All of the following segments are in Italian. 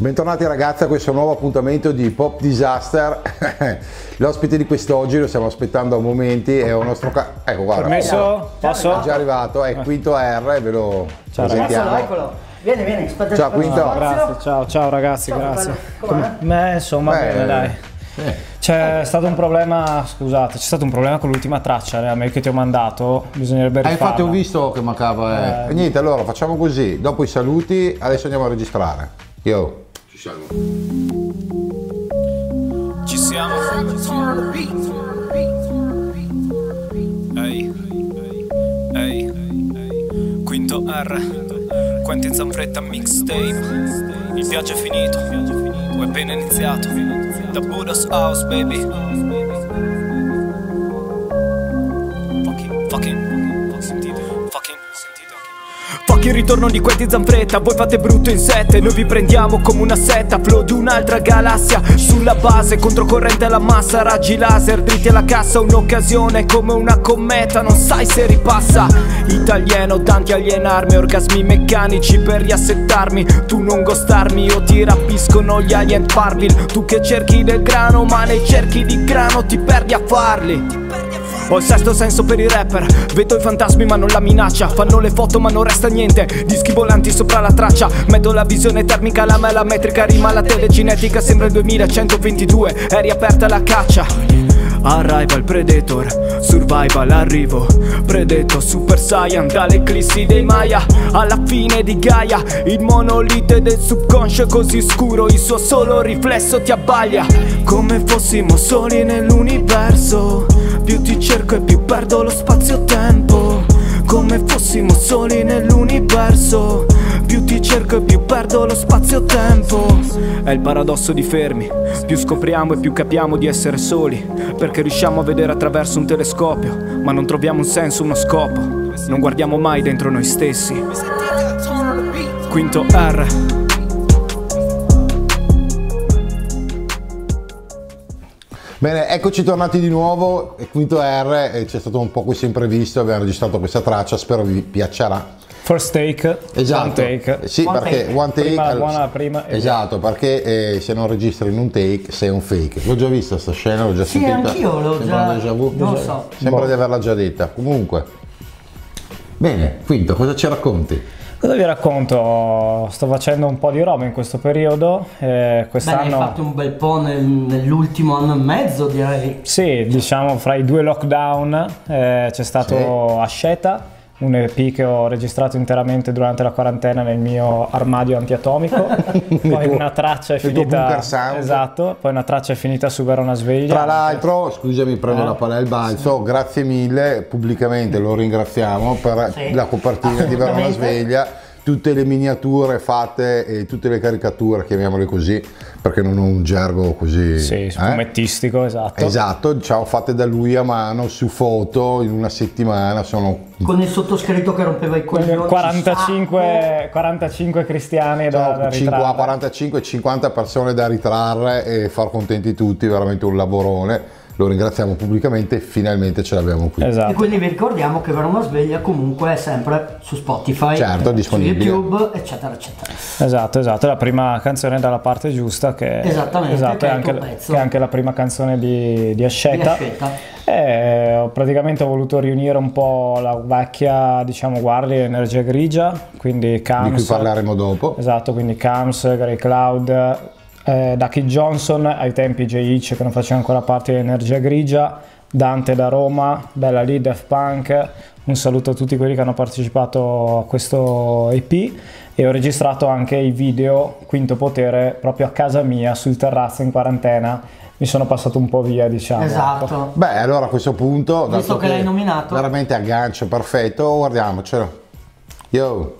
Bentornati ragazzi a questo nuovo appuntamento di Pop Disaster. L'ospite di quest'oggi lo stiamo aspettando a momenti, è un nostro... Ca- ecco guarda, Permesso? Posso? è già arrivato, è Quinto R, ve lo Ciao, presentiamo. Eccolo, eccolo. Vieni, vieni, aspetta. Ciao, Quinto. spazio. Grazie, ciao, ciao ragazzi, Ciao, grazie. Com'è? Beh, insomma, Beh, bene, dai. eh, C'è stato un problema, scusate, c'è stato un problema con l'ultima traccia, la mail che ti ho mandato, bisognerebbe Eh, rifarla. infatti ho visto che mancava... eh. E niente, allora facciamo così, dopo i saluti, adesso andiamo a registrare. Io... Siamo. Ci siamo. Ehi, ehi, quinto R, Quentin Zanfretta mixtape. Il viaggio è finito, o è appena iniziato. Da Buddha's House, baby. Il ritorno di Quentin Zanfretta Voi fate brutto in sette. Noi vi prendiamo come una setta Flow di un'altra galassia. Sulla base controcorrente alla massa Raggi laser dritti alla cassa. Un'occasione come una cometa Non sai se ripassa. Italiano tanti alienarmi Orgasmi meccanici per riassettarmi. Tu non gostarmi o ti rapiscono gli alien Farville. Tu che cerchi del grano Ma nei cerchi di grano ti perdi a farli ho il sesto senso per i rapper. Vedo i fantasmi ma non la minaccia. Fanno le foto ma non resta niente. Dischi volanti sopra la traccia. Metto la visione termica, la mela metrica Rima la telecinetica Sembra il 2122 È riaperta la caccia. Arrival Predator. Survival arrivo. Predetto Super Saiyan. Dall'eclissi dei Maya Alla fine di Gaia. Il monolite del subconscio è così scuro. Il suo solo riflesso ti abbaglia. Come fossimo soli nell'universo Più ti cerco e più perdo lo spazio-tempo. Come fossimo soli nell'universo. Più ti cerco e più perdo lo spazio-tempo. È il paradosso di fermi. Più scopriamo e più capiamo di essere soli. Perché riusciamo a vedere attraverso un telescopio Ma non troviamo un senso, uno scopo. Non guardiamo mai dentro noi stessi. Quinto R Bene, eccoci tornati di nuovo, e Quinto R, e c'è stato un po' questo imprevisto, abbiamo registrato questa traccia, spero vi piacerà. First take, Esatto. one take. Sì, One perché take. one take. Prima allora, buona, prima esatto, perché eh, se non registri in un take sei un fake. L'ho già vista sta scena, l'ho già Sì, sentita. anch'io l'ho Sembra già- vu. non lo so. Sembra di averla già detta. Comunque. Bene, Quinto, cosa ci racconti? Cosa vi racconto? Sto facendo un po' di roba in questo periodo. eh, Beh, hai quest'anno. fatto un bel po' nel- nell'ultimo anno e mezzo, direi. Sì, diciamo fra i due lockdown eh, c'è stato Asceta, un EP che ho registrato interamente durante la quarantena nel mio armadio antiatomico. poi tuo- una traccia è finita. Esatto, poi una traccia è finita su Verona Sveglia. Tra l'altro, scusami, prendo Eh. la palla al balzo, grazie mille, pubblicamente lo ringraziamo per Sì, la copertina di Verona assolutamente. Sveglia, tutte le miniature fatte e tutte le caricature, chiamiamole così, perché non ho un gergo così... Sì, eh? fumettistico, esatto. Esatto, diciamo fatte da lui a mano su foto in una settimana, sono Con il sottoscritto che rompeva i coglioni. 45, 45 cristiani da, da Sono ritrarre. 45-50 persone da ritrarre e far contenti tutti, veramente un lavorone. Lo ringraziamo pubblicamente e finalmente ce l'abbiamo qui. E Esatto. quindi vi ricordiamo che Verona Sveglia comunque è sempre su Spotify, Certo, su. YouTube, eccetera, eccetera. Esatto, esatto, la prima canzone dalla parte giusta che, Esattamente, esatto, che è anche, che è anche la prima canzone di, di Asceta. Di Asceta. E ho praticamente ho voluto riunire un po' la vecchia, diciamo, guardia energia grigia, quindi Di cui Cams, parleremo dopo. esatto, quindi Cams, Grey Cloud, eh, Ducky Johnson, ai tempi J.H. che non faceva ancora parte dell'energia grigia, Dante da Roma, Bella Lee, Def Punk, un saluto a tutti quelli che hanno partecipato a questo EP e ho registrato anche i video Quinto Potere proprio a casa mia sul terrazzo in quarantena. Mi sono passato un po' via, diciamo. ecco. Esatto. Beh, allora a questo punto, Visto che l'hai nominato. veramente aggancio perfetto, guardiamocelo. Yo.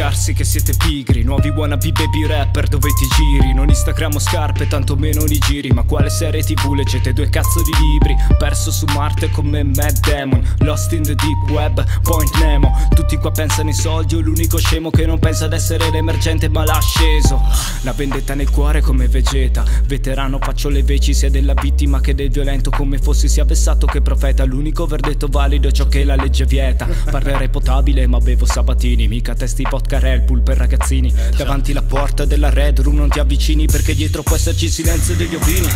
Scarsi, che siete pigri Nuovi wannabe baby rapper dove ti giri. Non Instagram o scarpe, tantomeno li giri. Ma quale serie tv leggete? Due cazzo di libri Perso su Marte come Mad Demon Lost in the deep web, point Nemo. Tutti qua pensano ai soldi, o l'unico scemo che non pensa ad essere l'emergente ma l'ha sceso. La vendetta nel cuore come Vegeta. Veterano faccio le veci sia della vittima che del violento. Come fossi sia vessato che profeta. L'unico verdetto valido è ciò che la legge vieta. Parlerei potabile ma bevo sabatini Mica testi vodka Red Bull per ragazzini. Davanti la porta della Red Room non ti avvicini Perché dietro può esserci il silenzio degli ovini.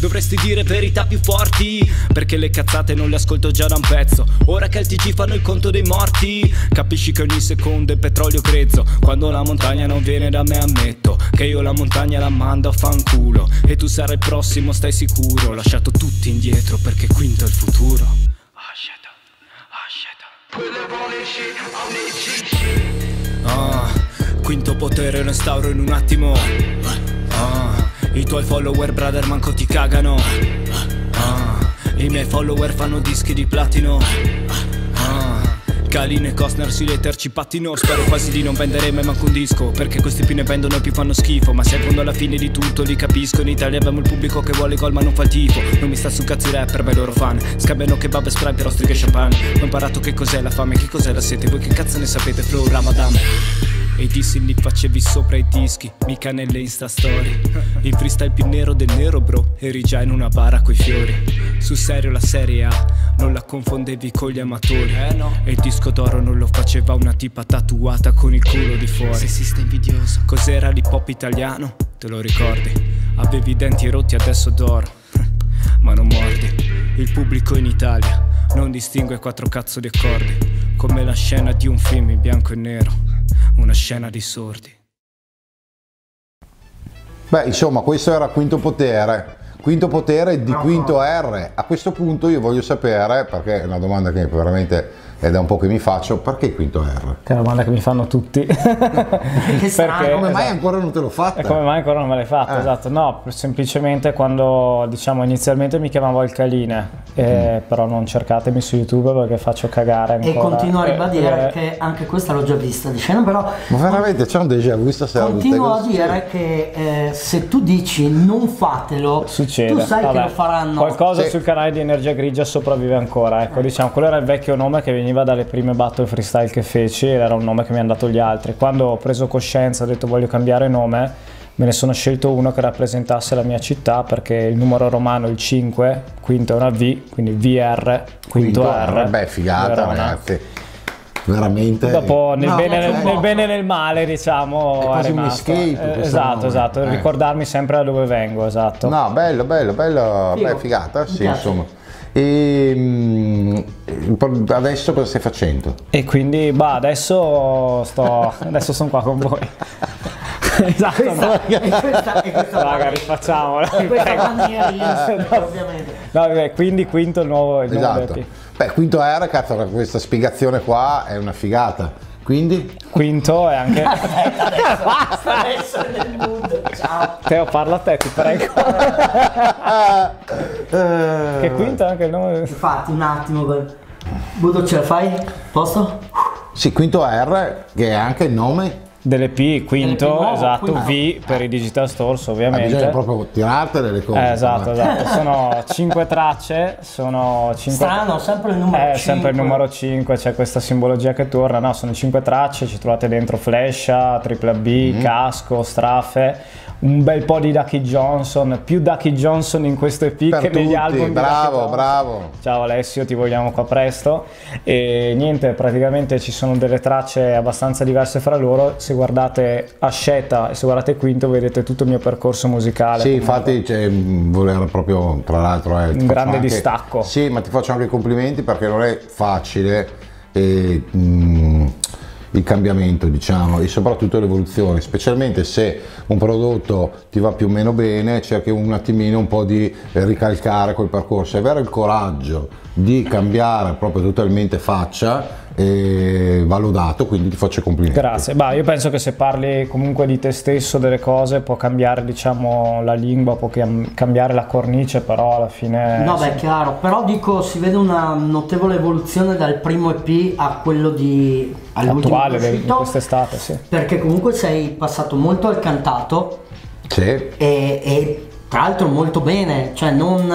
Dovresti dire verità più forti Perché le cazzate non le ascolto già da un pezzo. Ora che al TG fanno il conto dei morti Capisci che ogni secondo è petrolio grezzo. Quando la montagna non viene da me ammetto Che io la montagna la mando a fanculo. E tu sarai il prossimo stai sicuro. Lasciato tutti indietro perché quinto è il futuro. Ah shit. Ah shit Ah, quinto potere lo instauro in un attimo. Ah, i tuoi follower brother manco ti cagano. Ah, i miei follower fanno dischi di platino Kalin e Costner sui letter ci pattino Spero quasi di non vendere mai manco un disco Perché questi più ne vendono e più fanno schifo Ma se fondo alla fine di tutto li capisco In Italia abbiamo il pubblico che vuole gol ma non fa il tifo Non mi sta su cazzo i rapper ma i loro fan Scambiano kebab e spray per ostriche champagne Ho imparato che cos'è la fame, che cos'è la sete Voi che cazzo ne sapete, flow ramadan e i dissi li facevi sopra i dischi, mica nelle insta story. Il freestyle più nero del nero bro, eri già in una bara coi fiori. Su serio la serie A, non la confondevi con gli amatori. E il disco d'oro non lo faceva una tipa tatuata con il culo di fuori. Sessista invidioso. Cos'era l'hip hop italiano? Te lo ricordi? Avevi i denti rotti adesso d'oro. Ma non mordi. Il pubblico in Italia non distingue quattro cazzo di accordi. Come la scena di un film in bianco e nero Una scena di sordi Beh, insomma, questo era Quinto Potere. Quinto Potere di Quinto R. A questo punto io voglio sapere, perché è una domanda che veramente è da un po' che mi faccio, perché Quinto R? Che è una domanda che mi fanno tutti. Che strano, Perché- Come mai esatto. ancora non te l'ho fatta? E come mai ancora non me l'hai fatto? Eh. Esatto, no, semplicemente quando diciamo inizialmente mi chiamavo Alcaline, eh, però non cercatemi su YouTube perché faccio cagare ancora. E continuo a Eh, ribadire eh, che anche questa l'ho già vista di scena, però Ma veramente c'è un déjà vu stasera? continuo a dire che eh, se tu dici non fatelo, Succede. Tu sai Vabbè, che lo faranno. Qualcosa Sì. sul canale di Energia Grigia sopravvive ancora. Ecco, diciamo, quello era il vecchio nome che veniva dalle prime battle freestyle che feci ed era un nome che mi hanno dato gli altri. Quando ho preso coscienza, ho detto voglio cambiare nome, me ne sono scelto uno che rappresentasse la mia città perché il numero romano è il 5, quinto è una V, quindi VR, quinto, Quinto R. Beh, figata, Verona. ragazzi. Veramente. Dopo nel, No, bene, nel, nel bene e nel male, diciamo, È quasi un rimasto. escape Eh, esatto, nome. esatto, Eh. ricordarmi sempre da dove vengo, esatto. No, bello, bello, bello, Figo. beh, figata, sì, insomma. E mm, adesso cosa stai facendo? E quindi, bah, adesso sto, adesso sono qua con voi. esatto, no. e questa, e questa, Raga, rifacciamola. questa manierina, ovviamente. No, vabbè, quindi quinto il nuovo, il nuovo Esatto. Beh, quinto R, cazzo, questa spiegazione qua è una figata. Quindi? Quinto è anche... Basta adesso nel mood. Ciao. Teo, parla a te, ti prego. Eh, che quinto è anche il nome... Infatti, un attimo. Budo, ce la fai? Posto? Sì, quinto R, che è anche il nome. Dell'EP, quinto, nuovo, esatto, quinto. V per i digital stores Ah, ovviamente. bisogna proprio tirartele le cose. Eh, esatto, esatto. Sono cinque tracce, sono cinque... Strano, sempre il numero È sempre il 5. numero 5, c'è questa simbologia che torna. No, sono 5 tracce, ci trovate dentro Flasha, Triple B, Mm-hmm. Casco, Strafe, un bel po' di Ducky Johnson, più Ducky Johnson in questo EP Per che negli tutti, album di Ducky bravo, bravo. Ciao Alessio, ti vogliamo qua presto. E niente, praticamente ci sono delle tracce abbastanza diverse fra loro. Se guardate Asceta e se guardate Quinto vedete tutto il mio percorso musicale. Sì, infatti c'è mm, voler proprio, tra l'altro, eh, Un grande anche- distacco. Sì, ma ti faccio anche i complimenti perché non è facile eh, mm, il cambiamento, diciamo, e soprattutto l'evoluzione, specialmente se un prodotto ti va più o meno bene, cerchi un attimino un po' di ricalcare quel percorso, avere il coraggio di cambiare proprio totalmente faccia e va lodato, quindi ti faccio i complimenti. Grazie, bah, io penso che se parli comunque di te stesso, delle cose, può cambiare diciamo la lingua, può cam- cambiare la cornice, però alla fine... No, sì. beh, chiaro, però dico, si vede una notevole evoluzione dal primo EP a quello di all'ultimo attuale di quest'estate, sì. perché comunque sei passato molto al cantato Sì. e, e tra l'altro molto bene, cioè non,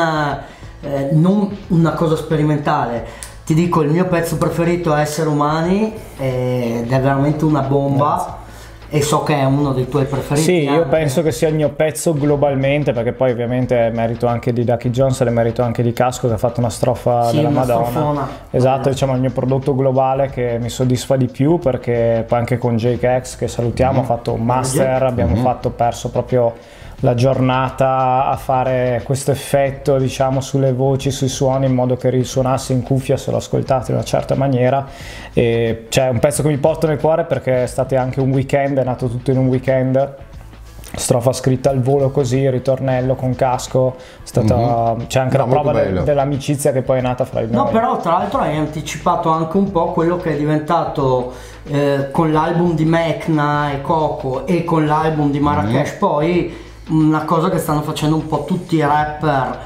eh, non una cosa sperimentale. Ti dico, il mio pezzo preferito è Essere Umani ed è veramente una bomba e so che è uno dei tuoi preferiti. Sì, io anche. penso che sia il mio pezzo globalmente, perché poi ovviamente è merito anche di Ducky Johnson e merito anche di Casco che ha fatto una strofa Sì, della una Madonna. strofona. Esatto, diciamo il mio prodotto globale che mi soddisfa di più perché poi anche con Jake X che salutiamo ha fatto un master, abbiamo fatto perso proprio la giornata a fare questo effetto diciamo sulle voci, sui suoni in modo che risuonasse in cuffia se lo ascoltate in una certa maniera e c'è un pezzo che mi porto nel cuore perché è stato anche un weekend, è nato tutto in un weekend strofa scritta al volo così, ritornello con casco, è stata, c'è anche No, la prova de- dell'amicizia che poi è nata fra di noi. No, però tra l'altro hai anticipato anche un po' quello che è diventato eh, con l'album di Mecna e Coco e con l'album di Marrakesh Mhm. poi una cosa che stanno facendo un po' tutti i rapper,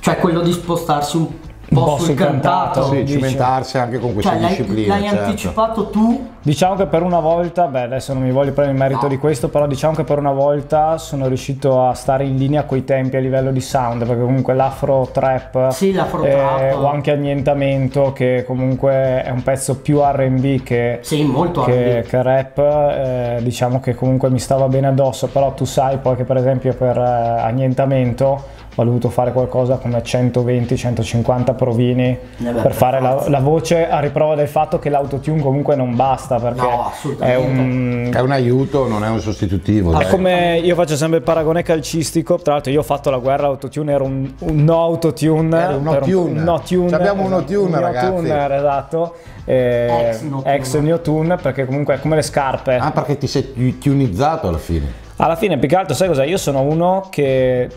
cioè quello di spostarsi un po', po' sul cantato. cantato, Sì, cimentarsi anche con queste Cioè l'hai, discipline. l'hai certo. anticipato tu, Diciamo che per una volta, beh adesso non mi voglio prendere il merito di questo, però diciamo che per una volta sono riuscito a stare in linea coi tempi a livello di sound, perché comunque l'afro trap Sì, l'afro eh, trap. o anche annientamento che comunque è un pezzo più R&B che, sì, molto che, R&B. che rap, eh, diciamo che comunque mi stava bene addosso, però tu sai poi che per esempio per eh, annientamento ho dovuto fare qualcosa come 120-150 provini beh, per fare la, la voce a riprova del fatto che l'autotune comunque non basta perché No, è un, È un aiuto, non è un sostitutivo. è come io faccio sempre il paragone calcistico, tra l'altro io ho fatto la guerra autotune, ero un, un no autotune, Eri un no tune. un no tune, abbiamo un no esatto, tune, un ragazzi. tuner, esatto, eh, Ex no tune. ex no tune perché comunque è come le scarpe. Ah, perché ti sei tunizzato alla fine. Alla fine, più che altro, sai cos'è? Io sono uno che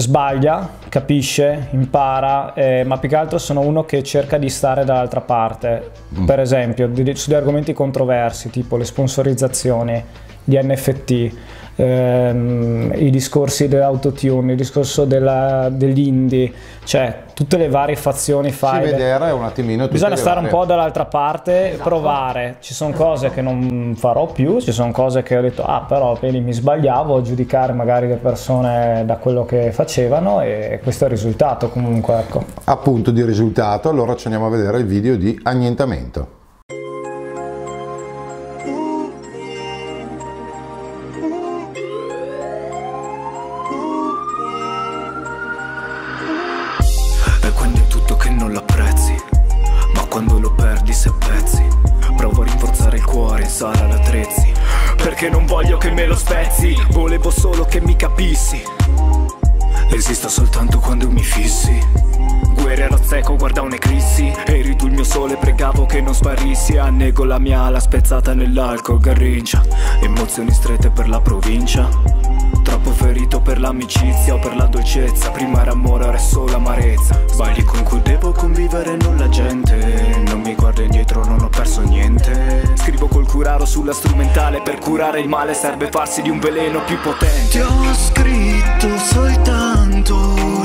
sbaglia, capisce, impara, eh, ma più che altro sono uno che cerca di stare dall'altra parte. Per esempio, di- sugli argomenti controversi, tipo le sponsorizzazioni, gli NFT, ehm, i discorsi dell'autotune, il discorso della- dell'indie, cioè tutte le varie fazioni Sì, fai. vedere un attimino Bisogna stare un varie- po' dall'altra parte, provare. Ci sono cose che non farò più, ci sono cose che ho detto, ah, però vedi, mi sbagliavo a giudicare magari le persone da quello che facevano e questo è il risultato comunque, ecco. appunto di risultato. Allora ci andiamo a vedere il video di annientamento. Sparissi Annego la mia ala spezzata nell'alcol garrincia. Emozioni strette per la provincia. Troppo ferito per l'amicizia o per la dolcezza. Prima era amore, ora è solo amarezza. Sbagli con cui devo convivere, non la gente. Non mi guardo indietro, non ho perso niente. Scrivo col curaro sulla strumentale. Per curare il male serve farsi di un veleno più potente. Ti ho scritto soltanto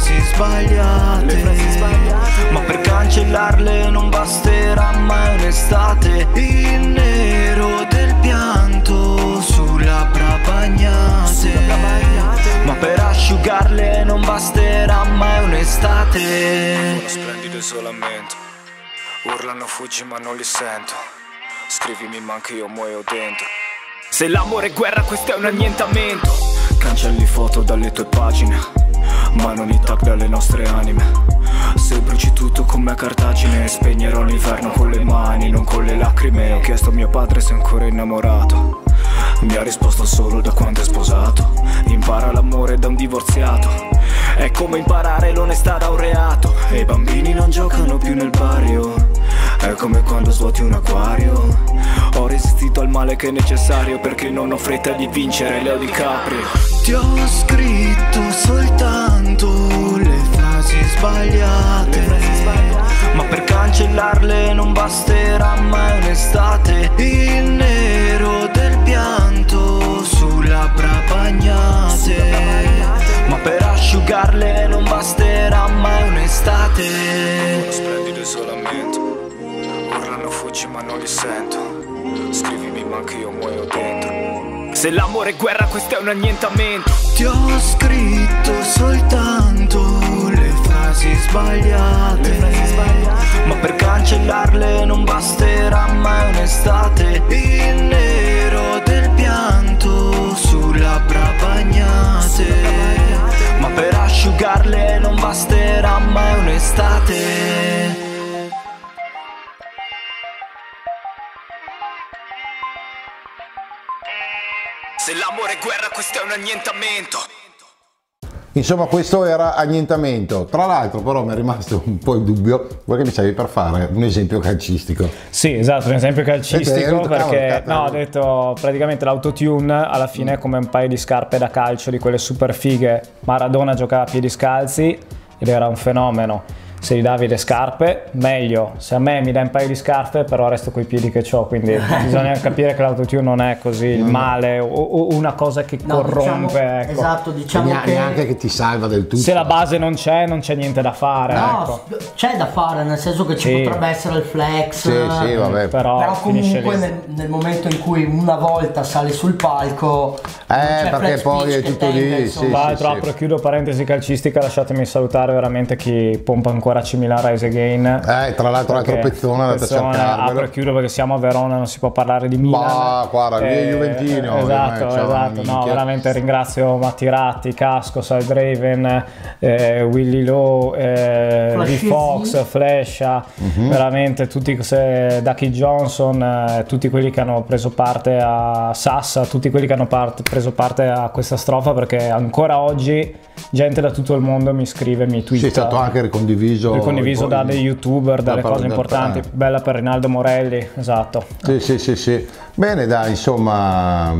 le frasi sbagliate, Ma per cancellarle non basterà mai un'estate. Il nero del pianto labbra bagnate. Ma per asciugarle non basterà mai un'estate. Uno splendido isolamento Urlano fuggi ma non li sento. Scrivimi ma anche io muoio dentro. Se l'amore è guerra questo è un annientamento. Cancelli foto dalle tue pagine Ma non i tag dalle nostre anime. Se bruci tutto come a Cartagine Spegnerò l'inferno con le mani, non con le lacrime. Ho chiesto a mio padre se è ancora innamorato. Mi ha risposto solo da quando è sposato. Impara l'amore da un divorziato. È come imparare l'onestà da un reato. E i bambini non giocano più nel barrio. È come quando svuoti un acquario. Ho resistito al male che è necessario Perché non ho fretta di vincere Leo DiCaprio. Ti ho scritto soltanto sbagliate. Ma per cancellarle non basterà mai un'estate. Il nero del pianto sulla bagnate. Ma per asciugarle non basterà mai un'estate. Uno splendido isolamento Urlano fuggi ma non li sento. Scrivimi ma anche io muoio dentro. Se l'amore è guerra questo è un annientamento. Ti ho scritto soltanto frasi sbagliate. Ma per cancellarle non basterà mai un'estate. Il nero del pianto su labbra bagnate. Ma per asciugarle non basterà mai un'estate. Se l'amore è guerra, questo è un annientamento. Insomma, questo era annientamento. Tra l'altro, però, mi è rimasto un po' il dubbio perché mi stavi per fare un esempio calcistico. Sì, esatto, un esempio calcistico perché no, ho detto praticamente l'autotune alla fine è come un paio di scarpe da calcio di quelle super fighe. Maradona giocava a piedi scalzi ed era un fenomeno. Se gli davi le scarpe, meglio. Se a me mi dai un paio di scarpe, però resto coi piedi che ho. Quindi bisogna capire che l'autotune non è così il male o, o una cosa che No, corrompe. diciamo- ecco. Esatto, diciamo Nea- che... Neanche che ti salva del tutto. Se la base non c'è, non c'è niente da fare. No, ecco. c'è da fare, nel senso che ci Sì. potrebbe essere il flex. Sì, sì, vabbè. Però, Però finisce comunque nel, nel momento in cui una volta sali sul palco c'è perché poi è tutto tenga, lì, sì, Tra sì. l'altro apro e chiudo parentesi calcistica, lasciatemi salutare veramente chi pompa ancora C Milan Rise Again. Eh, tra l'altro l'altro Perché pezzone andate a cercarvelo. Apro e chiudo perché siamo a Verona, non si può parlare di Milan. Ma, guarda, lui è Juventino, ormai, Esatto, ciao, esatto. No, veramente ringrazio Mattiratti, Casco, Saldraven, eh, Willy Lowe, eh, Flash Lee Easy. Fox, Flasha, Mhm. veramente tutti, se- Ducky Johnson, eh, tutti quelli che hanno preso parte a Sassa, tutti quelli che hanno part- preso parte a questa strofa perché ancora oggi gente da tutto il mondo mi scrive, mi twitta. Sì, è stato anche ricondiviso. Ricondiviso da dei youtuber, dalle da- cose importanti. eh. Bella per Rinaldo Morelli, esatto. Sì, sì, sì, sì. Bene, dai, insomma,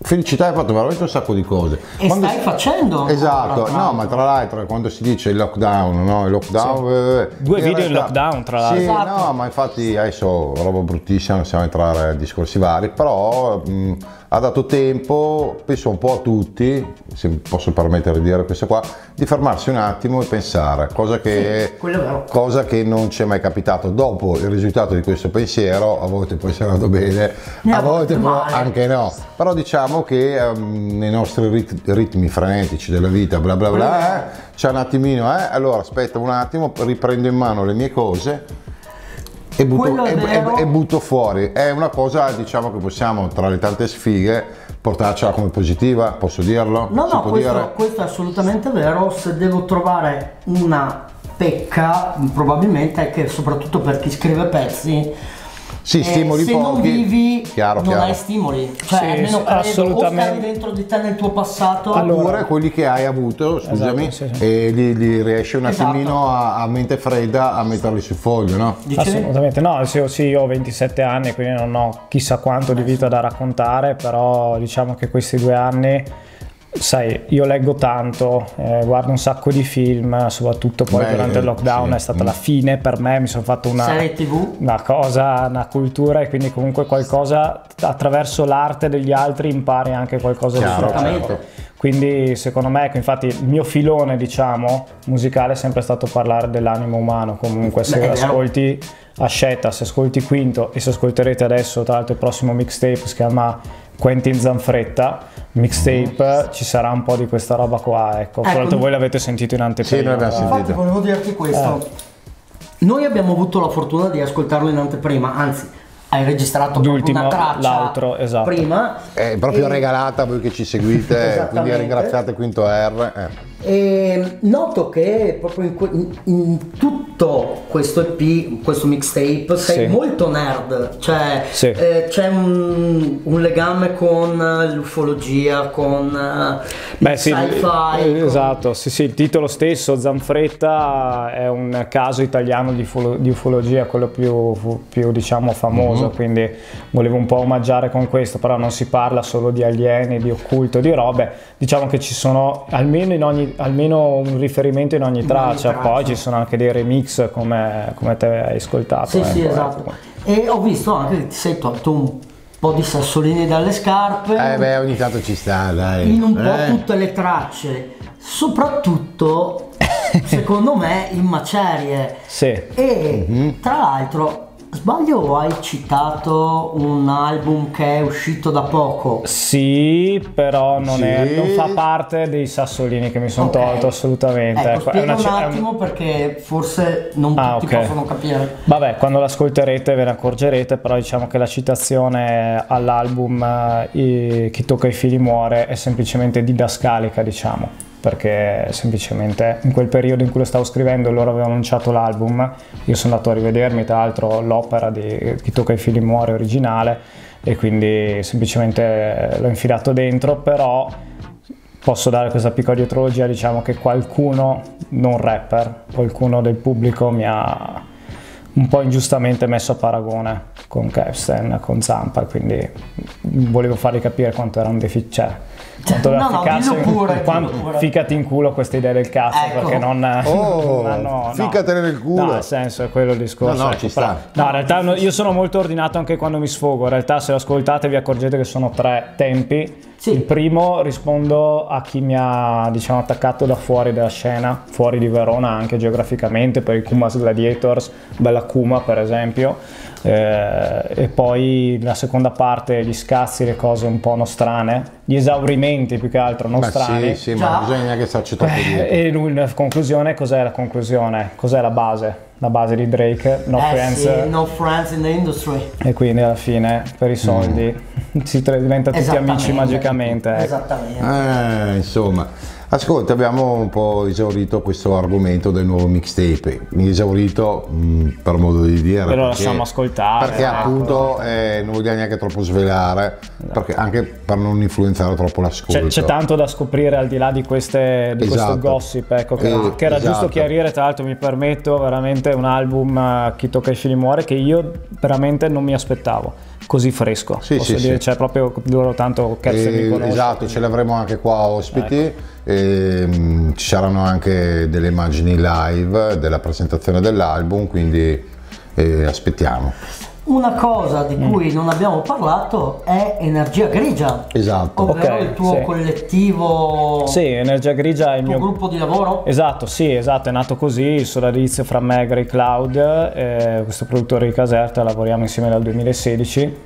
felicità, hai fatto veramente un sacco di cose. E stai facendo ancora, Esatto, no, ma tra l'altro quando si dice il lockdown, no? Il lockdown... eh, Due in video in lockdown, tra l'altro. Sì, Esatto. no, ma infatti adesso roba bruttissima, non stiamo entrare a discorsi vari, però mh, ha dato tempo, penso un po' a tutti, se posso permettere di dire questo qua, di fermarsi un attimo e pensare, cosa che, vero. cosa che non ci è mai capitato. Dopo il risultato di questo pensiero, a volte può essere andato bene, Ne a volte può anche no. Però diciamo che ehm, nei nostri rit- ritmi frenetici della vita, bla bla bla, eh, c'è un attimino, eh, allora aspetta un attimo, riprendo in mano le mie cose e butto, e- vero. e- e butto fuori. È una cosa, diciamo, che possiamo, tra le tante sfighe, portarcela come positiva, posso dirlo? No, Si no, questo, dire? questo è assolutamente vero. Se devo trovare una pecca, probabilmente è che soprattutto per chi scrive pezzi, Sì, eh, stimoli se pochi. non vivi, chiaro, non chiaro. hai stimoli. Cioè, Sì, almeno assolutamente. o stavi dentro di te nel tuo passato. Allora- Oppure quelli che hai avuto, scusami, Esatto, sì, sì. e li, li riesci un Esatto. attimino a, a mente fredda a metterli sul foglio, no? dicevi? Assolutamente no, sì, sì, io ho 27 anni, quindi non ho chissà quanto di vita da raccontare, però diciamo che questi due anni, sai, io leggo tanto, eh, guardo un sacco di film, soprattutto poi Beh, durante il lockdown sì. è stata la fine per me, mi sono fatto una, Serie TV. una cosa, una cultura e quindi comunque qualcosa attraverso l'arte degli altri impari anche qualcosa Chiaro, di Assolutamente. certo. quindi secondo me, ecco, infatti il mio filone, diciamo, musicale è sempre stato parlare dell'animo umano, comunque se Beh, ascolti a scelta, se ascolti Quinto e se ascolterete adesso tra l'altro il prossimo mixtape si chiama Quentin Zanfretta, mixtape, ci sarà un po' di questa roba qua, ecco. Tra l'altro Ecco. voi l'avete sentito in anteprima. Sì, noi sentito. Infatti volevo dirti questo. Eh. Noi abbiamo avuto la fortuna di ascoltarlo in anteprima, anzi hai registrato L'ultimo, una traccia l'outro, esatto. prima. È proprio E- regalata a voi che ci seguite, quindi ringraziate Quinto R. eh. E noto che proprio in, que- in- tutto questo EP, questo mixtape, sei Sì. molto nerd, cioè Sì. eh, c'è un, un legame con eh, l'ufologia, con eh, Beh il sì, sci-fi. eh, con- esatto, sì, sì, il titolo stesso, Zanfretta, è un caso italiano di, ufolo- di ufologia, quello più, più, diciamo famoso, quindi volevo un po' omaggiare con questo, però non si parla solo di alieni, di occulto, di robe, diciamo che ci sono almeno, in ogni, almeno un riferimento in ogni traccia, traccia. poi ci sono anche dei remix come, come te hai ascoltato. Sì, sì, ecco, esatto. E ho visto anche che ti sei tolto un po' di sassolini dalle scarpe. Eh beh, ogni tanto ci sta, dai. in un po' Eh. tutte le tracce. Soprattutto secondo me in macerie. Sì. E Mhm. tra l'altro, sbaglio o hai citato un album che è uscito da poco? Sì, però non, è- Sì. non fa parte dei sassolini che mi sono Ok. tolto assolutamente. Ecco, Ecco, è spiega una un ce- è un- attimo perché forse non Ah, tutti ok. possono capire. Vabbè, quando l'ascolterete ve ne accorgerete, però diciamo che la citazione all'album eh, Chi tocca i fili muore è semplicemente didascalica, diciamo, perché semplicemente in quel periodo in cui lo stavo scrivendo loro avevano annunciato l'album, io sono andato a rivedermi tra l'altro l'opera di Chi tocca i fili muore originale e quindi semplicemente l'ho infilato dentro, però posso dare questa piccola dietrologia, diciamo che qualcuno, non rapper, qualcuno del pubblico mi ha un po' ingiustamente messo a paragone con Kevsten, con Zampa, quindi volevo fargli capire quanto era un deficit. Cioè, quanto No, era no, dillo pure, quan- dillo pure. ficati in culo queste idee del cazzo Ecco. perché non, Oh, non hanno no. ficatene nel culo. no nel senso è quello il discorso No, no, ecco, ci però- sta. no in realtà no, io sono molto ordinato anche quando mi sfogo in realtà se lo ascoltate vi accorgete che sono tre tempi Sì. il primo rispondo a chi mi ha diciamo, attaccato da fuori dalla scena, fuori di Verona anche geograficamente, per i Kumas Gladiators, Bella Kuma per esempio, Eh, e poi la seconda parte, gli scazzi, le cose un po' nostrane, gli esaurimenti più che altro Ma nostrani. sì, sì, Già. ma bisogna neanche starci troppo Eh, dietro. E lui, la conclusione, cos'è la conclusione? Cos'è la base? La base di Drake, No eh Friends. sì, no friends in the industry. E quindi alla fine, per i soldi, si tra- diventa tutti amici magicamente. ecco. Esattamente. Eh, insomma, ascolta, abbiamo un po' esaurito questo argomento del nuovo mixtape. Esaurito mh, per modo di dire. E lo lasciamo ascoltare, Perché ecco. appunto eh, non vogliamo neanche troppo svelare, perché anche per non influenzare troppo l'ascolto. C'è, c'è tanto da scoprire al di là di, queste, di Esatto. questo gossip, ecco, che, Eh, che era esatto. giusto chiarire, tra l'altro mi permetto, veramente un album eh, Chi tocca i fili muore che io veramente non mi aspettavo, così fresco, Sì, posso sì, dire, sì. cioè proprio loro tanto cazzo Eh, conoscono. esatto, ce l'avremo anche qua ospiti. Ecco. E, mh, ci saranno anche delle immagini live della presentazione dell'album, quindi eh, aspettiamo. Una cosa di Mm. cui non abbiamo parlato è Energia Grigia, Esatto. ovvero Ok, il tuo sì. collettivo, Sì, Energia Grigia è il tuo mio gruppo di lavoro. Esatto, sì, esatto, è nato così, il sodalizio fra me e Grey Cloud, eh, questo produttore di Caserta, lavoriamo insieme dal 2016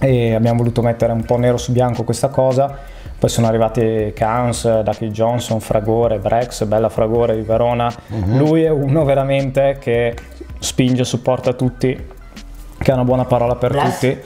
e abbiamo voluto mettere un po' nero su bianco questa cosa, poi sono arrivati Cans, Ducky Johnson, Fragore, Brex, Bella Fragore di Verona, lui è uno veramente che spinge, supporta tutti, che ha una buona parola per Bless. tutti.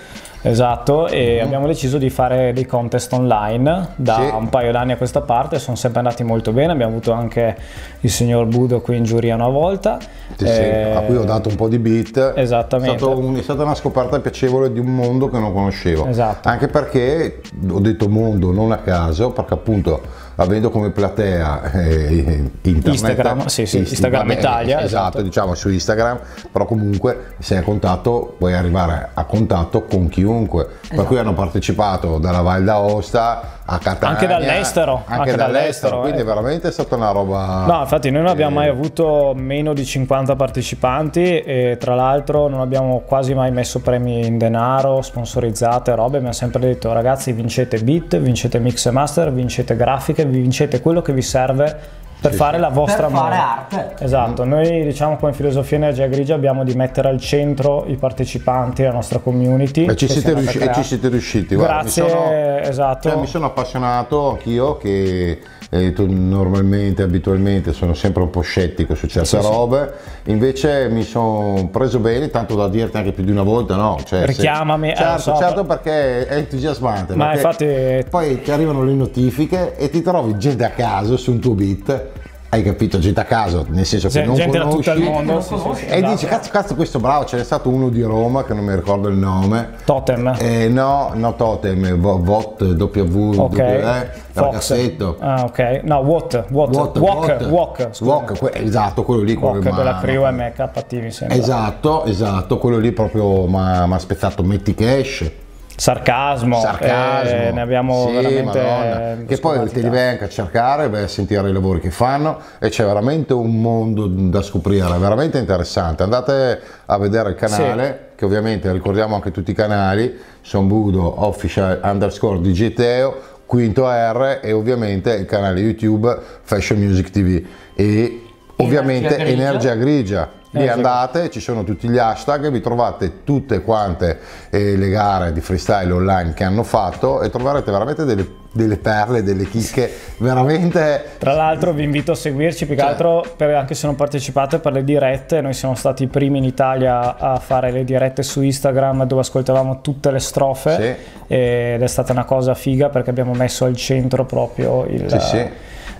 Esatto, e abbiamo deciso di fare dei contest online da Sì. un paio d'anni a questa parte, sono sempre andati molto bene, abbiamo avuto anche il signor Budo qui in giuria una volta. Sì, sì, Eh, a cui ho dato un po' di beat. Esattamente. È, un- è stata una scoperta piacevole di un mondo che non conoscevo. Esatto. Anche perché ho detto mondo non a caso, perché appunto avendo come platea eh, internet, Instagram, sì, sì, Instagram Italia, esatto, esatto. diciamo su Instagram, però comunque sei a contatto, puoi arrivare a contatto con chiunque. Per cui hanno partecipato dalla Val d'Aosta a Catania, Anche dall'estero, anche, anche dall'estero, dall'estero, quindi eh. veramente è stata una roba. No, infatti noi non abbiamo mai avuto meno di 50 partecipanti e tra l'altro non abbiamo quasi mai messo premi in denaro, sponsorizzate, robe, abbiamo sempre detto ragazzi vincete beat, vincete mix e master, vincete grafiche, vincete quello che vi serve per Sì, fare sì. la vostra Per fare arte. Esatto, noi diciamo come filosofia Energia Grigia abbiamo di mettere al centro i partecipanti, la nostra community. E ci, siete riusci- e ci siete riusciti, guarda, mi Grazie, sono- esatto. Cioè, mi sono appassionato anch'io che eh, normalmente, abitualmente sono sempre un po' scettico su certe Sì, sì. robe, invece mi sono preso bene, tanto da dirti anche più di una volta, no? Cioè, se- Richiamami, eh, lo certo, so, certo per- perché è entusiasmante. Ma infatti- Poi ti arrivano le notifiche e ti trovi gente a caso su un tuo beat, hai capito? Gente a caso, nel senso che Gente non da tutto il conosci. mondo. sì, sì, conosci. sì, E esatto. dici, cazzo, cazzo, questo bravo, ce n'è stato uno di Roma che non mi ricordo il nome. Totem. Eh, no, no Totem, Vo- VOT, W, Ok. eh, Fox. Ragazzetto. Ah, ok. No, what? What? What, walk, what? walk. Walk, que- esatto, quello lì. quello Walk della m'ha- Crew MKT mi sembra. Esatto, esatto, quello lì proprio mi ha spezzato Metti Cash. Sarcasmo. sarcasmo. eh, ne abbiamo Sì, veramente. Madonna. Che poi te li anche a cercare, vai a sentire i lavori che fanno e c'è veramente un mondo da scoprire, veramente interessante. Andate a vedere il canale, che ovviamente ricordiamo anche tutti i canali, Son Budo Official underscore Digiteo, Quinto R e ovviamente il canale YouTube Fashion Music TV e ovviamente Energia Grigia. Energia Grigia. Lì Energia andate, ci sono tutti gli hashtag, vi trovate tutte quante eh, le gare di freestyle online che hanno fatto e troverete veramente delle, delle perle, delle chicche veramente Tra l'altro vi invito a seguirci, più che Cioè- altro per- anche se non partecipate per le dirette, noi siamo stati i primi in Italia a fare le dirette su Instagram dove ascoltavamo tutte le strofe ed è stata una cosa figa perché abbiamo messo al centro proprio il- Sì, sì.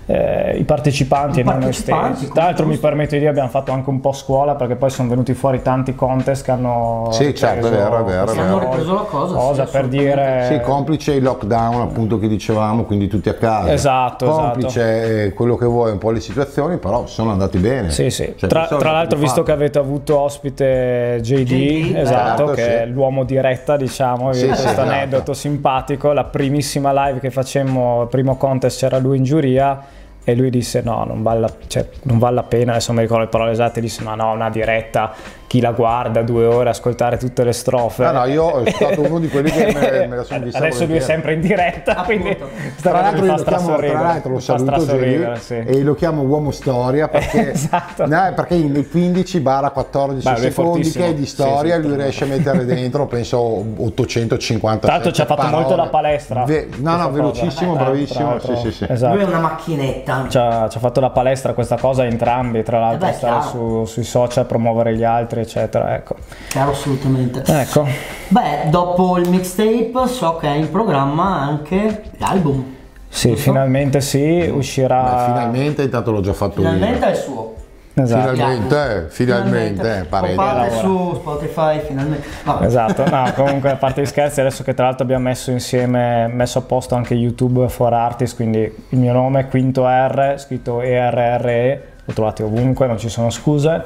Eh, i partecipanti I e non noi stessi. Tra l'altro mi permetto di dire abbiamo fatto anche un po' scuola perché poi sono venuti fuori tanti contest che hanno Sì, certo, è ripreso vero, è vero, è. Hanno ripreso la cosa, sì, cosa per assolutamente. dire Sì, complice il lockdown appunto che dicevamo, quindi tutti a casa. Esatto, Complice eh, quello che vuoi, un po' le situazioni, però sono andati bene. Sì, sì. Cioè, tra, tra l'altro, visto che fai- avete avuto ospite JD, JD, esatto, certo, che sì. è l'uomo diretta, diciamo, Sì, questo sì, esatto. aneddoto simpatico, la primissima live che facemmo, il primo contest c'era lui in giuria e lui disse no, non vale la, cioè, non vale la pena, adesso non mi ricordo le parole esatte, disse ma no, una diretta, chi la guarda due ore a ascoltare tutte le strofe. No, no, io sono stato uno di quelli che me, me la sono vista Adesso lui è sempre in diretta, quindi Appunto. sta Tra cosa l'altro, io lo chiamo, tra l'altro lo saluto sì. e lo chiamo uomo storia perché, Esatto. no, perché in 15 barra 14 Beh, secondi che è di storia sì. lui riesce a mettere dentro penso 850 Tra l'altro ci ha fatto molto la palestra. Ve- no no cosa. velocissimo Tra- bravissimo sì sì sì Esatto. Lui è una macchinetta. Ci ha, ci ha fatto la palestra questa cosa entrambi, tra l'altro beh, stare su- sui social, promuovere gli altri, eccetera. Ecco. Chiaro, assolutamente. ecco. Beh, dopo il mixtape so che è in programma anche l'album. Sì, Giusto? finalmente sì, uscirà. Beh, finalmente intanto l'ho già fatto Finalmente io è suo. Esatto. finalmente finalmente eh, pare Compare lavora. su Spotify, finalmente. Vabbè. Esatto, no, comunque a parte gli scherzi, adesso che tra l'altro abbiamo messo insieme, messo a posto anche YouTube for Artists, quindi il mio nome è Quinto R, scritto ERRE, lo trovate ovunque, non ci sono scuse.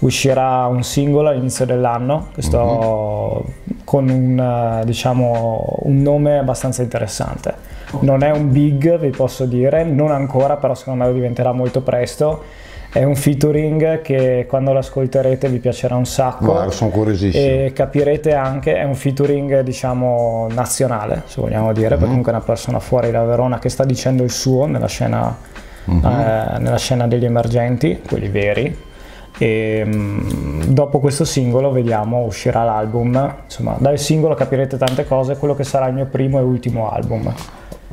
Uscirà un singolo all'inizio dell'anno, che sto con un, eh, diciamo, un nome abbastanza interessante. Non è un big, vi posso dire, non ancora, però secondo me lo diventerà molto presto. È un featuring che quando lo ascolterete vi piacerà un sacco Guarda, sono curiosissimo. e capirete anche, è un featuring diciamo nazionale, se vogliamo dire, perché comunque è una persona fuori da Verona che sta dicendo il suo nella scena, eh, nella scena degli emergenti, quelli veri. E mm, dopo questo singolo vediamo uscirà l'album. Insomma, dal singolo capirete tante cose, quello che sarà il mio primo e ultimo album.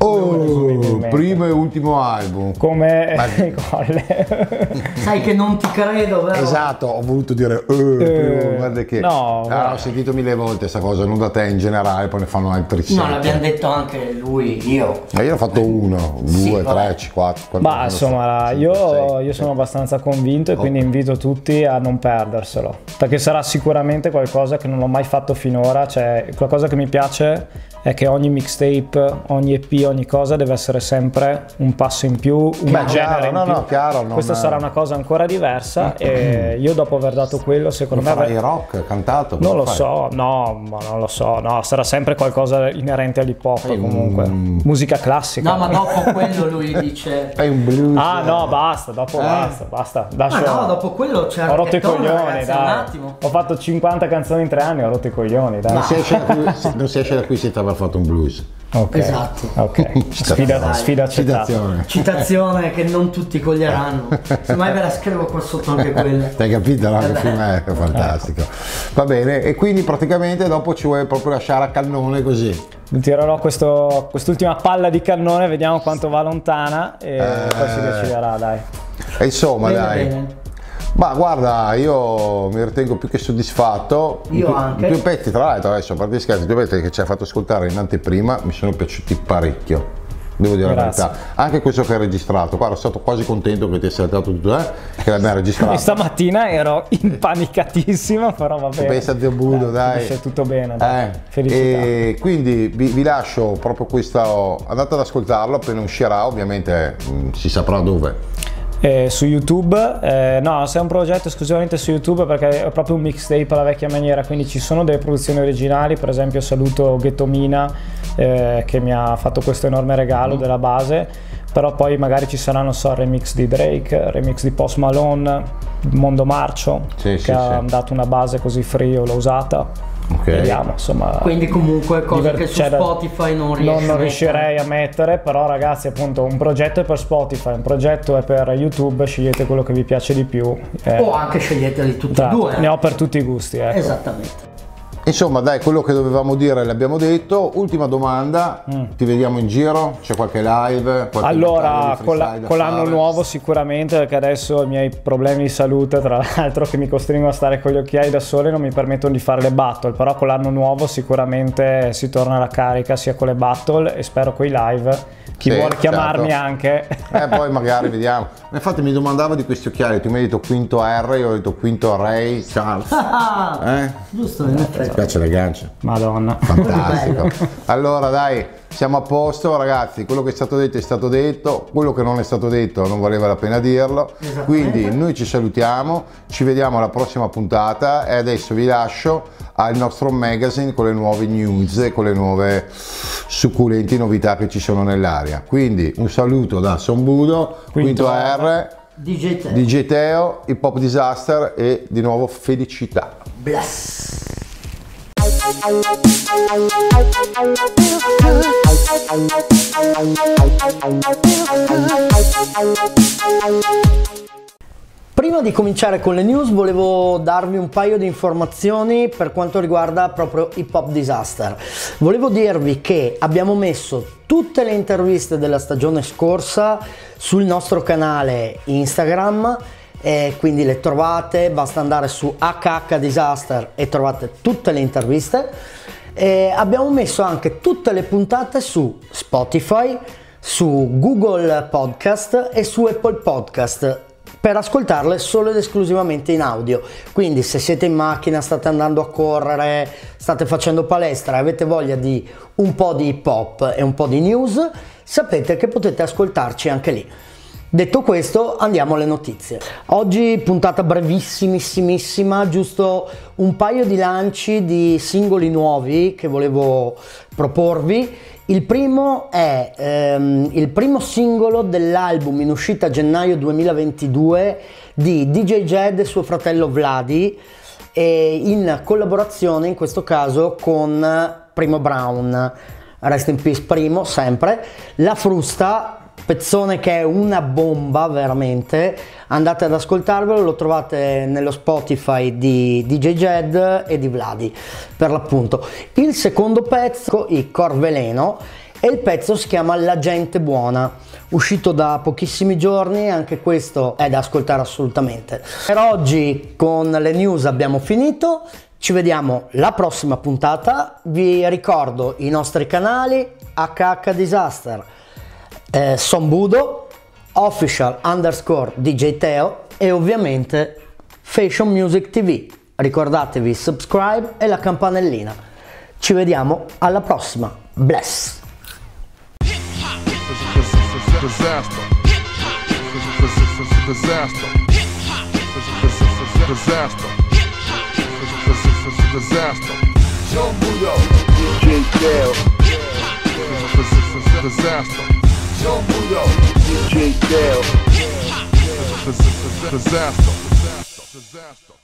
Oh primo e ultimo album Come Ma- colle. Sai che non ti credo, vero? Esatto, ho voluto dire eh, primo, guarda che no, Ah, guarda. ho sentito mille volte questa cosa, non da te in generale, poi ne fanno altri No, sette. l'abbiamo detto anche lui, io. Ma io ho fatto uno, Sì, due, vabbè. tre, quattro, Ma insomma, cinque, io, sei, io sono abbastanza convinto e quindi invito tutti a non perderselo, perché sarà sicuramente qualcosa che non ho mai fatto finora, cioè qualcosa che mi piace è che ogni mixtape, ogni EP, ogni cosa deve essere sempre un passo in più, un Beh, genere chiaro, in no, più. no, chiaro, non- Questa sarà una cosa ancora diversa e io dopo aver dato quello, secondo Non me... farai rock, cantato? Non lo fai? so, no, ma non lo so, no, sarà sempre qualcosa inerente all'hip hop comunque, musica classica. No, ma dopo quello lui dice... Fai un blues. Ah eh. no, basta, dopo basta, basta. Ma no, dopo quello c'è Ho rotto i coglioni, ragazzi, un dai. attimo. Ho fatto 50 canzoni in tre anni, ho rotto i coglioni, dai. Non si, esce da qui, non si esce da qui senza aver fatto un blues. Ok. Esatto. Ok. Sfida, sfida. Citazione. Citazione che non tutti coglieranno. Semmai ve la scrivo qua sotto anche quella. Hai capito? No? Eh beh. film è fantastico. Va bene, e quindi praticamente dopo ci vuoi proprio lasciare a cannone così. Tirerò questo- quest'ultima palla di cannone, vediamo quanto va lontana e poi si deciderà, dai. E insomma, Bene, dai. bene. Ma guarda, io mi ritengo più che soddisfatto. Io tu- anche. I tuoi pezzi, tra l'altro, adesso a parte scherzi, i tuoi pezzi che ci hai fatto ascoltare in anteprima mi sono piaciuti parecchio. Devo dire Grazie. la verità. Anche questo che hai registrato. Guarda, sono stato quasi contento che ti sia saltato tutto, eh? Che l'abbiamo E registrato. stamattina ero impanicatissimo, però va bene. Pensa a Dio Budo, dai. finisce tutto bene, dai. Eh, Felicità. E quindi vi, vi lascio proprio questo. Andate ad ascoltarlo appena uscirà, ovviamente mh, si saprà dove. Eh, su YouTube, eh, no, se è un progetto esclusivamente su YouTube perché è proprio un mixtape alla vecchia maniera, quindi ci sono delle produzioni originali, per esempio saluto Ghetto Mina eh, che mi ha fatto questo enorme Mm. regalo della base, però poi magari ci saranno so, remix di Drake, remix di Post Malone, Mondo Marcio Sì, che sì, ha sì. dato una base così free, l'ho usata. Ok. Vediamo, insomma. Quindi comunque cose diver- che su da- Spotify non riesci non, a non mettere. riuscirei a mettere, però ragazzi appunto un progetto è per Spotify, un progetto è per YouTube, scegliete quello che vi piace di più. eh, O anche sceglieteli tutti e esatto, due. ne ho per tutti i gusti. Ecco. Esattamente. Insomma, dai, quello che dovevamo dire l'abbiamo detto. Ultima domanda, ti vediamo in giro? C'è qualche live? Qualche Allora, con, la- con l'anno nuovo sicuramente, perché adesso i miei problemi di salute, tra l'altro, che mi costringono a stare con gli occhiali da sole, non mi permettono di fare le battle, però con l'anno nuovo sicuramente si torna alla carica sia con le battle e spero con i live. Chi Sì, vuole chiamarmi certo. anche. Eh, poi magari vediamo. Infatti mi domandavo di questi occhiali, tu mi hai detto quinto R, io ho detto quinto Ray Charles. Ah, Eh? giusto, Mi piace le gancie. Madonna. Fantastico. allora dai, siamo a posto ragazzi, quello che è stato detto è stato detto, quello che non è stato detto non valeva la pena dirlo. Quindi noi ci salutiamo, ci vediamo alla prossima puntata e adesso vi lascio al nostro magazine con le nuove news e con le nuove succulenti novità che ci sono nell'aria. Quindi un saluto da Sombudo, Quinto, Quinto R, DJ te. DJ Teo, Hip Hop Disaster e di nuovo felicità. Bless. I feel good. Prima di cominciare con le news volevo darvi un paio di informazioni per quanto riguarda proprio Hip Hop Disaster. Volevo dirvi che abbiamo messo tutte le interviste della stagione scorsa sul nostro canale Instagram e quindi le trovate, basta andare su HH Disaster e trovate tutte le interviste. E abbiamo messo anche tutte le puntate su Spotify, su Google Podcast e su Apple Podcast per ascoltarle solo ed esclusivamente in audio. Quindi se siete in macchina, state andando a correre, state facendo palestra e avete voglia di un po' di hip hop e un po' di news, sapete che potete ascoltarci anche lì. Detto questo, andiamo alle notizie. Oggi puntata brevissimissima, giusto un paio di lanci di singoli nuovi che volevo proporvi. Il primo è ehm, il primo singolo dell'album in uscita a gennaio 2022 di DJ Jed e suo fratello Vladi in collaborazione in questo caso con Primo Brown. Rest in peace Primo, sempre. La frusta pezzone che è una bomba veramente. Andate ad ascoltarvelo lo trovate nello Spotify di DJ Jed e di Vladi per l'appunto. Il secondo pezzo i Corveleno e il pezzo si chiama La gente buona uscito da pochissimi giorni anche questo è da ascoltare assolutamente. Per oggi con le news abbiamo finito ci vediamo la prossima puntata. Vi ricordo i nostri canali HH Disaster eh, Sombudo, official underscore DJ Teo e ovviamente Fashion Music TV. Ricordatevi subscribe e la campanellina. Ci vediamo alla prossima. Bless! Disaster. Disaster. Disaster. Disaster. Teo. Disaster. Sombudo, DJ Teo. Disaster. Disaster. Disaster.